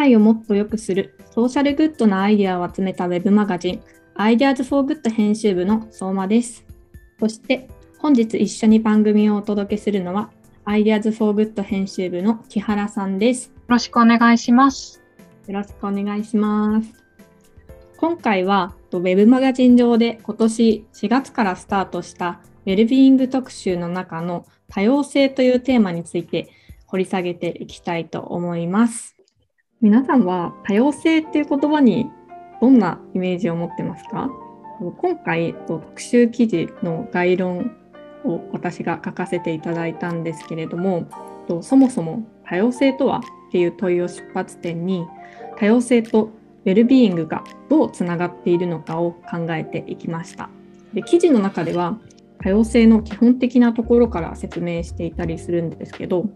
界をもっと良くするソーシャルグッドなアイデアを集めたウェブマガジン Ideas for Good 編集部の相馬です。そして本日一緒に番組をお届けするのは Ideas for Good 編集部の木原さんです。よろしくお願いします。よろしくお願いします。今回はウェブマガジン上で今年4月からスタートしたウェルビーイング特集の中の多様性というテーマについて掘り下げていきたいと思います。皆さんは多様性っていう言葉にどんなイメージを持ってますか？今回特集記事の概論を私が書かせていただいたんですけれどもそもそも多様性とはっていう問いを出発点に多様性とウェルビーイングがどうつながっているのかを考えていきました。で記事の中では多様性の基本的なところから説明していたりするんですけど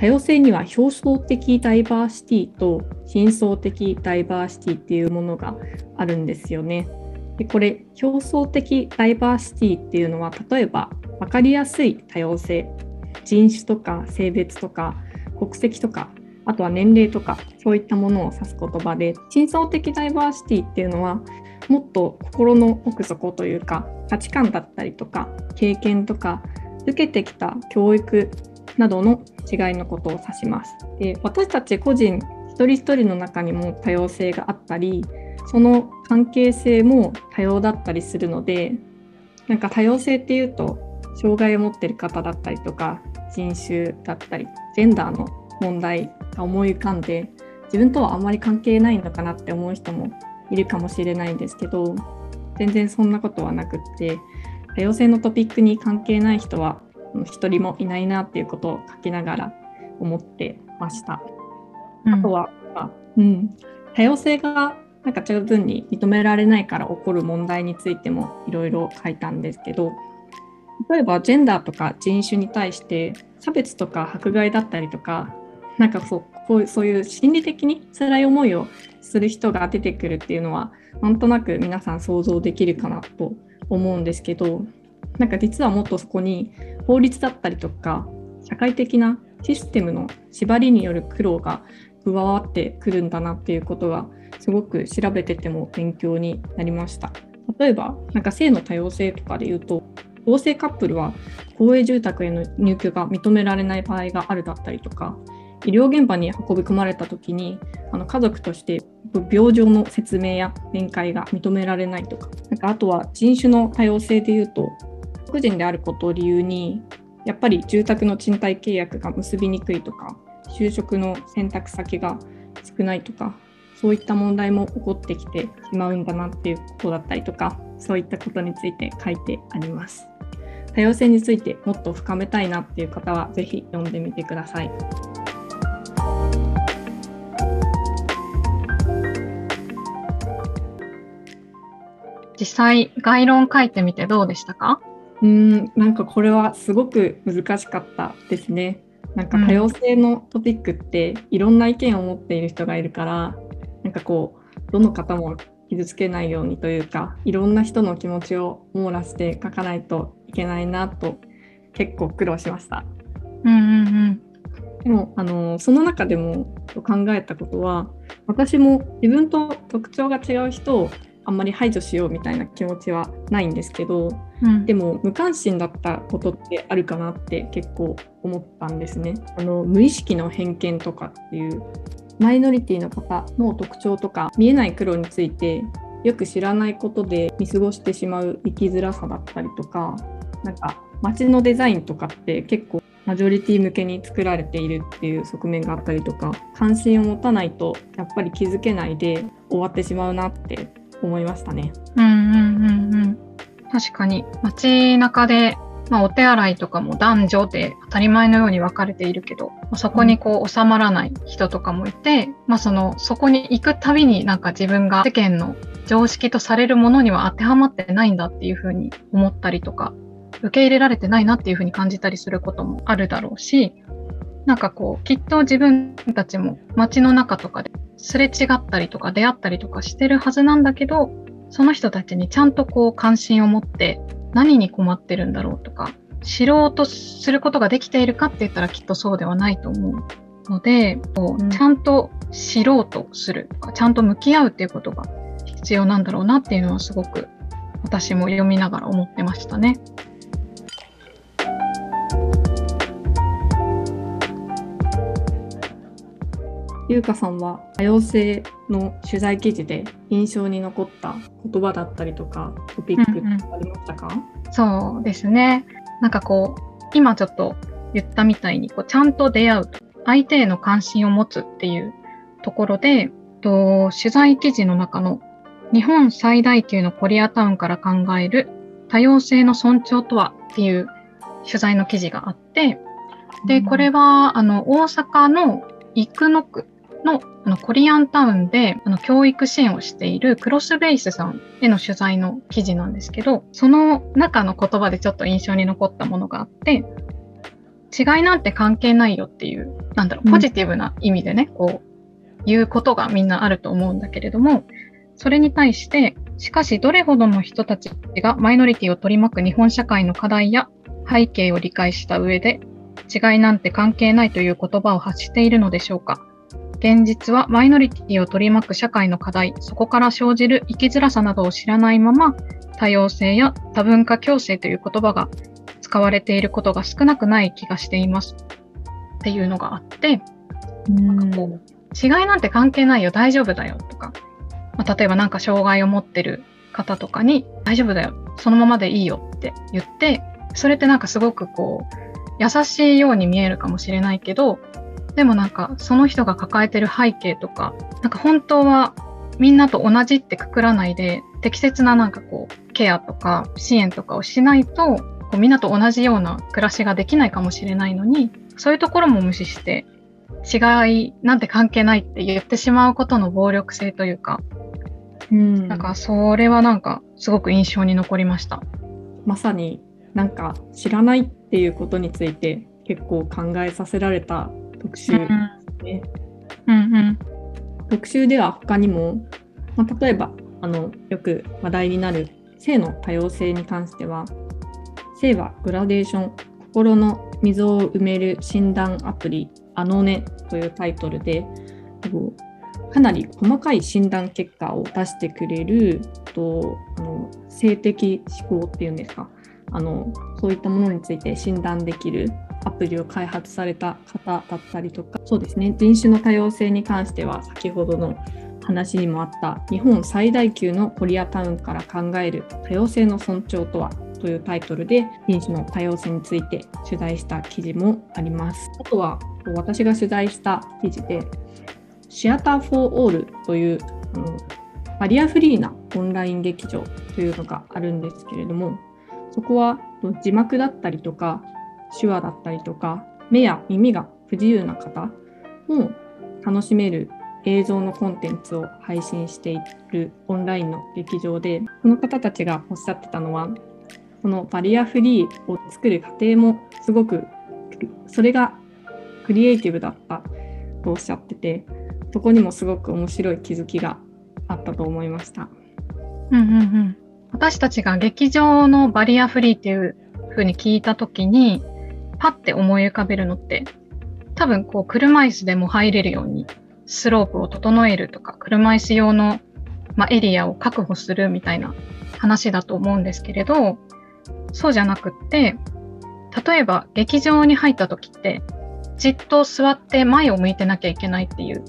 多様性には表層的ダイバーシティと深層的ダイバーシティっていうものがあるんですよね。でこれ表層的ダイバーシティっていうのは例えば分かりやすい多様性人種とか性別とか国籍とかあとは年齢とかそういったものを指す言葉で深層的ダイバーシティっていうのはもっと心の奥底というか価値観だったりとか経験とか受けてきた教育などの違いのことを指します。で私たち個人一人一人の中にも多様性があったりその関係性も多様だったりするのでなんか多様性っていうと障害を持ってる方だったりとか人種だったりジェンダーの問題が思い浮かんで自分とはあんまり関係ないのかなって思う人もいるかもしれないんですけど全然そんなことはなくって多様性のトピックに関係ない人は一人もいないなっていうことを書きながら思ってました。うん、あとは、うん、多様性がなんか十分に認められないから起こる問題についてもいろいろ書いたんですけど例えばジェンダーとか人種に対して差別とか迫害だったりとかなんかそうこうそういう心理的に辛い思いをする人が出てくるっていうのはなんとなく皆さん想像できるかなと思うんですけどなんか実はもっとそこに法律だったりとか社会的なシステムの縛りによる苦労が加わってくるんだなっていうことがすごく調べてても勉強になりました。例えばなんか性の多様性とかで言うと同性カップルは公営住宅への入居が認められない場合があるだったりとか医療現場に運び込まれた時にあの家族として病状の説明や面会が認められないとかなんかあとは人種の多様性でいうと個人であることを理由にやっぱり住宅の賃貸契約が結びにくいとか就職の選択先が少ないとかそういった問題も起こってきてしまうんだなっていうことだったりとかそういったことについて書いてあります。多様性についてもっと深めたいなっていう方は是非読んでみてください。実際概論書いてみてどうでしたか？うんなんかこれはすごく難しかったですね。なんか多様性のトピックっていろんな意見を持っている人がいるから、なんかこうどの方も傷つけないようにというかいろんな人の気持ちを網羅して書かないといけないなと結構苦労しました。うんうんうん、でもあのその中でも考えたことは私も自分と特徴が違う人をあんまり排除しようみたいな気持ちはないんですけど、うん、でも無関心だったことってあるかなって結構思ったんですね。あの無意識の偏見とかっていうマイノリティの方の特徴とか見えない苦労についてよく知らないことで見過ごしてしまう生きづらさだったりとかなんか街のデザインとかって結構マジョリティ向けに作られているっていう側面があったりとか関心を持たないとやっぱり気づけないで終わってしまうなって思いましたね。うんうんうんうん。確かに街中で、まあ、お手洗いとかも男女で当たり前のように分かれているけど、まあ、そこにこう収まらない人とかもいて、うん、まあそのそこに行くたびになんか自分が世間の常識とされるものには当てはまってないんだっていうふうに思ったりとか受け入れられてないなっていうふうに感じたりすることもあるだろうしなんかこうきっと自分たちも街の中とかですれ違ったりとか出会ったりとかしてるはずなんだけどその人たちにちゃんとこう関心を持って何に困ってるんだろうとか知ろうとすることができているかって言ったらきっとそうではないと思うのでこうちゃんと知ろうとするとか、ちゃんと向き合うっていうことが必要なんだろうなっていうのはすごく私も読みながら思ってましたね。優香さんは多様性の取材記事で印象に残った言葉だったりとかトピックってありましたか、うんうん、そうですね。なんかこう今ちょっと言ったみたいにこうちゃんと出会う相手への関心を持つっていうところでと取材記事の中の日本最大級のコリアタウンから考える多様性の尊重とはっていう取材の記事があって、で、これは、あの、大阪の生野区のあのコリアンタウンであの教育支援をしているクロスベースさんへの取材の記事なんですけど、その中の言葉でちょっと印象に残ったものがあって、違いなんて関係ないよっていう、なんだろう、ポジティブな意味でね、うん、こう、言うことがみんなあると思うんだけれども、それに対して、しかしどれほどの人たちがマイノリティを取り巻く日本社会の課題や背景を理解した上で、違いなんて関係ないという言葉を発しているのでしょうか。現実はマイノリティを取り巻く社会の課題、そこから生じる生きづらさなどを知らないまま、多様性や多文化共生という言葉が使われていることが少なくない気がしています。っていうのがあって、うんこう違いなんて関係ないよ、大丈夫だよとか、まあ、例えば何か障害を持ってる方とかに、大丈夫だよ、そのままでいいよって言って、それってなんかすごくこう、優しいように見えるかもしれないけど、でもなんかその人が抱えてる背景とか、なんか本当はみんなと同じってくくらないで、適切ななんかこう、ケアとか支援とかをしないと、こうみんなと同じような暮らしができないかもしれないのに、そういうところも無視して、違いなんて関係ないって言ってしまうことの暴力性というか、うん、なんかそれはなんかすごく印象に残りました。まさになんか知らないっていうことについて結構考えさせられた特集ですね。うんうん、特集では他にも、まあ、例えばあのよく話題になる性の多様性に関しては性はグラデーション心の溝を埋める診断アプリあのねというタイトルでかなり細かい診断結果を出してくれるとあの性的思考っていうんですかあのそういったものについて診断できるアプリを開発された方だったりとかそうですね人種の多様性に関しては先ほどの話にもあった日本最大級のコリアタウンから考える多様性の尊重とはというタイトルで人種の多様性について取材した記事もあります。あとは私が取材した記事でシアター・フォー・オールというあのバリアフリーなオンライン劇場というのがあるんですけれどもそこは字幕だったりとか手話だったりとか目や耳が不自由な方も楽しめる映像のコンテンツを配信しているオンラインの劇場でこの方たちがおっしゃってたのはこのバリアフリーを作る過程もすごくそれがクリエイティブだったとおっしゃっててそこにもすごく面白い気づきがあったと思いました。うんうんうん、私たちが劇場のバリアフリーっていう風に聞いた時にパッて思い浮かべるのって、多分こう車椅子でも入れるようにスロープを整えるとか、車椅子用の、まあ、エリアを確保するみたいな話だと思うんですけれど、そうじゃなくって、例えば劇場に入った時って、じっと座って前を向いてなきゃいけないっていう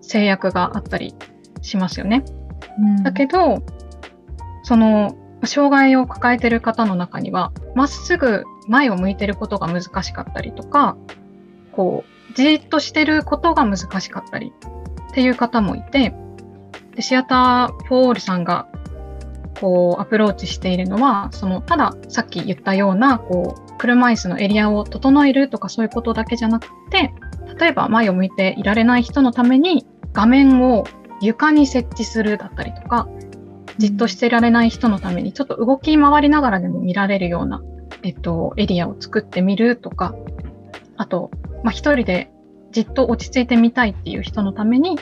制約があったりしますよね。うん、だけど、その障害を抱えている方の中には、まっすぐ前を向いていることが難しかったりとか、こう、じーっとしてることが難しかったりっていう方もいて、でシアター・フォールさんがこうアプローチしているのは、そのたださっき言ったようなこう車椅子のエリアを整えるとかそういうことだけじゃなくて、例えば前を向いていられない人のために画面を床に設置するだったりとか、じっとしてられない人のためにちょっと動き回りながらでも見られるような、えっと、エリアを作ってみるとか、あと、まあ、一人でじっと落ち着いてみたいっていう人のために、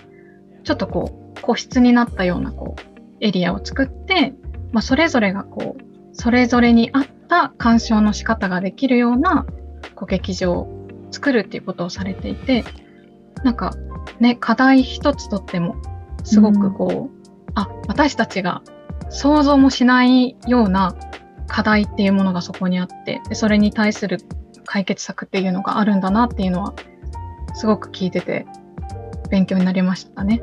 ちょっとこう、個室になったようなこう、エリアを作って、まあ、それぞれがこう、それぞれに合った鑑賞の仕方ができるようなこう劇場を作るっていうことをされていて、なんか、ね、課題一つとっても、すごくこう、あ、私たちが想像もしないような課題っていうものがそこにあってでそれに対する解決策っていうのがあるんだなっていうのはすごく聞いてて勉強になりましたね。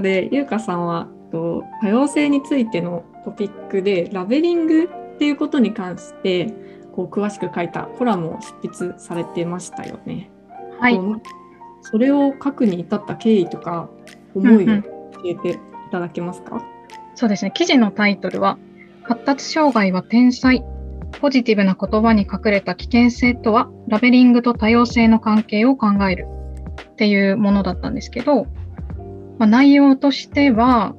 中で優香さんは多様性についてのトピックでラベリングっていうことに関してこう詳しく書いたコラムを執筆されてましたよね。はい。それを書くに至った経緯とか思いを教えていただけますか、うんうん、そうですね。記事のタイトルは発達障害は天才ポジティブな言葉に隠れた危険性とはラベリングと多様性の関係を考えるっていうものだったんですけど、まあ、内容としては、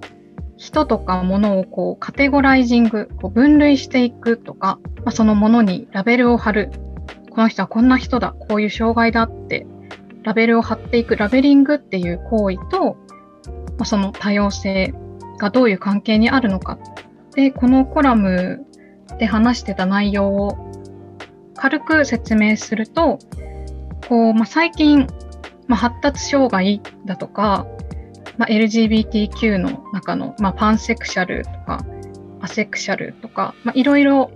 人とか物をこうカテゴライジング、こう分類していくとか、まあ、そのものにラベルを貼る。この人はこんな人だ、こういう障害だってラベルを貼っていくラベリングっていう行為と、まあ、その多様性がどういう関係にあるのか。で、このコラムで話してた内容を軽く説明すると、こう、まあ、最近、まあ、発達障害だとか、まあ、LGBTQ の中の、まあ、パンセクシャルとかアセクシャルとか、まあ、いろいろ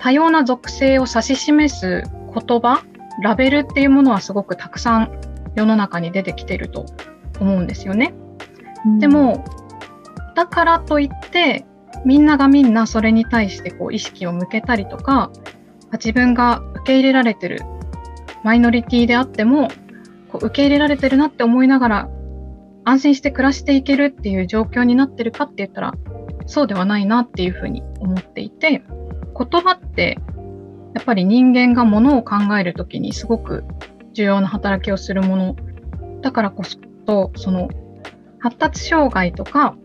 多様な属性を指し示す言葉ラベルっていうものはすごくたくさん世の中に出てきてると思うんですよね。うん、でもだからといってみんながみんなそれに対してこう意識を向けたりとか自分が受け入れられてるマイノリティであってもこう受け入れられてるなって思いながら安心して暮らしていけるっていう状況になってるかって言ったらそうではないなっていうふうに思っていて言葉ってやっぱり人間がものを考えるときにすごく重要な働きをするもの。だからこそその発達障害とか、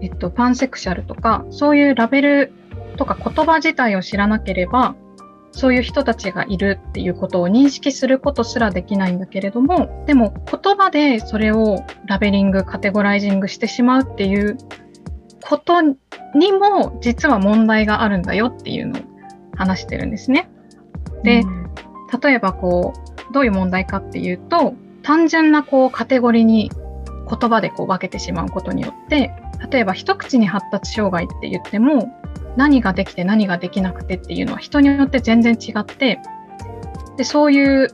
えっと、パンセクシャルとかそういうラベルとか言葉自体を知らなければそういう人たちがいるっていうことを認識することすらできないんだけれども、でも言葉でそれをラベリング、カテゴライジングしてしまうっていうことにも実は問題があるんだよっていうのを話してるんですね。で、うん、例えばこう、どういう問題かっていうと、単純なこうカテゴリーに言葉でこう分けてしまうことによって、例えば一口に発達障害って言っても、何ができて何ができなくてっていうのは人によって全然違ってでそういう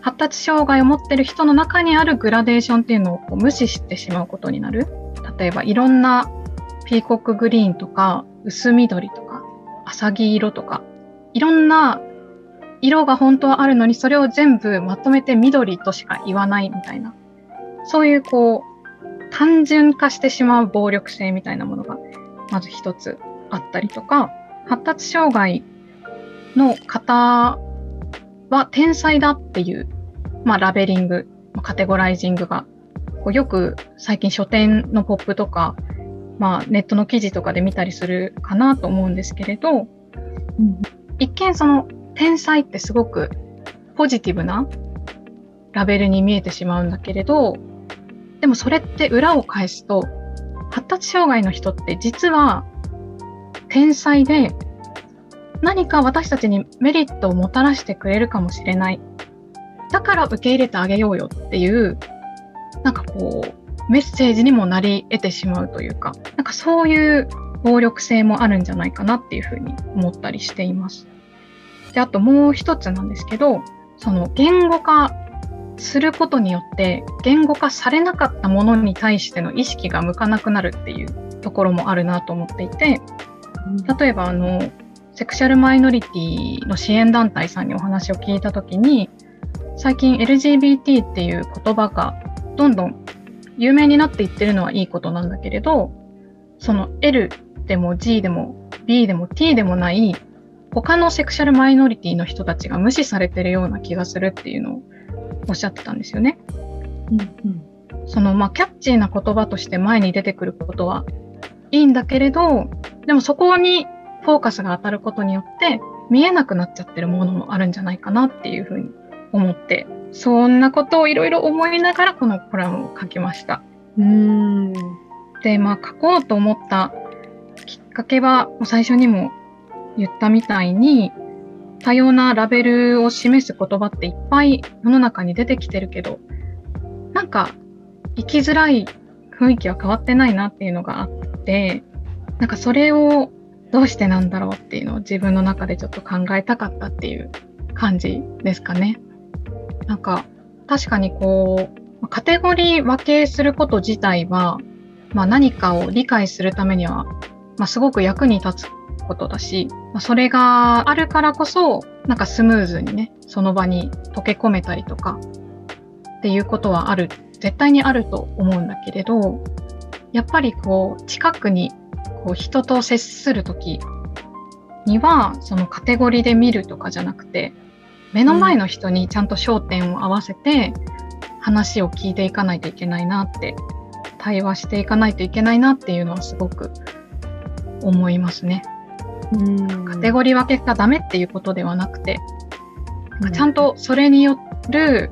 発達障害を持ってる人の中にあるグラデーションっていうのをう無視してしまうことになる。例えばいろんなピーコックグリーンとか薄緑とか浅黄色とかいろんな色が本当はあるのにそれを全部まとめて緑としか言わないみたいな。そういうこう単純化してしまう暴力性みたいなものがまず一つ。あったりとか、発達障害の方は天才だっていう、まあ、ラベリング、カテゴライジングが、こうよく最近書店のポップとか、まあ、ネットの記事とかで見たりするかなと思うんですけれど、うん、一見その天才ってすごくポジティブなラベルに見えてしまうんだけれど、でもそれって裏を返すと、発達障害の人って実は天才で何か私たちにメリットをもたらしてくれるかもしれない。だから受け入れてあげようよっていう、なんかこう、メッセージにもなり得てしまうというか、なんかそういう暴力性もあるんじゃないかなっていうふうに思ったりしています。で、あともう一つなんですけど、その言語化することによって言語化されなかったものに対しての意識が向かなくなるっていうところもあるなと思っていて、例えばあのセクシャルマイノリティの支援団体さんにお話を聞いた時に最近 LGBT っていう言葉がどんどん有名になっていってるのはいいことなんだけれどその L でも G でも B でも T でもない他のセクシャルマイノリティの人たちが無視されてるような気がするっていうのをおっしゃってたんですよね。うんうん、そのまあキャッチーな言葉として前に出てくることはいいんだけれど、でもそこにフォーカスが当たることによって見えなくなっちゃってるものもあるんじゃないかなっていうふうに思って、そんなことをいろいろ思いながらこのコラムを書きました。うんで、まあ書こうと思ったきっかけは最初にも言ったみたいに多様なラベルを示す言葉っていっぱい世の中に出てきてるけどなんか生きづらい雰囲気は変わってないなっていうのがあってなんかそれをどうしてなんだろうっていうのを自分の中でちょっと考えたかったっていう感じですかね。なんか確かにこうカテゴリー分けすること自体は、まあ、何かを理解するためには、まあ、すごく役に立つことだし、まあ、それがあるからこそなんかスムーズにねその場に溶け込めたりとかっていうことはある絶対にあると思うんだけれどやっぱりこう近くにこう人と接する時にはそのカテゴリーで見るとかじゃなくて目の前の人にちゃんと焦点を合わせて話を聞いていかないといけないなって対話していかないといけないなっていうのはすごく思いますね。うんカテゴリー分けがダメっていうことではなくて、ちゃんとそれによる、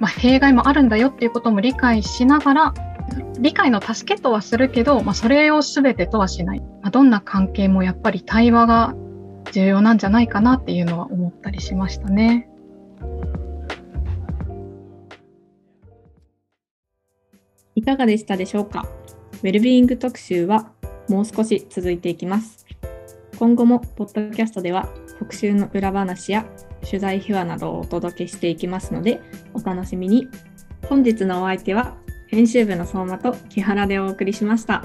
まあ、弊害もあるんだよっていうことも理解しながら理解の助けとはするけど、まあ、それを全てとはしない、まあ、どんな関係もやっぱり対話が重要なんじゃないかなっていうのは思ったりしましたね。いかがでしたでしょうか？ウェルビーイング特集はもう少し続いていきます。今後もポッドキャストでは特集の裏話や取材秘話などをお届けしていきますのでお楽しみに。本日のお相手は編集部の相馬と木原でお送りしました。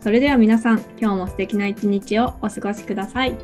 それでは皆さん、今日も素敵な一日をお過ごしください。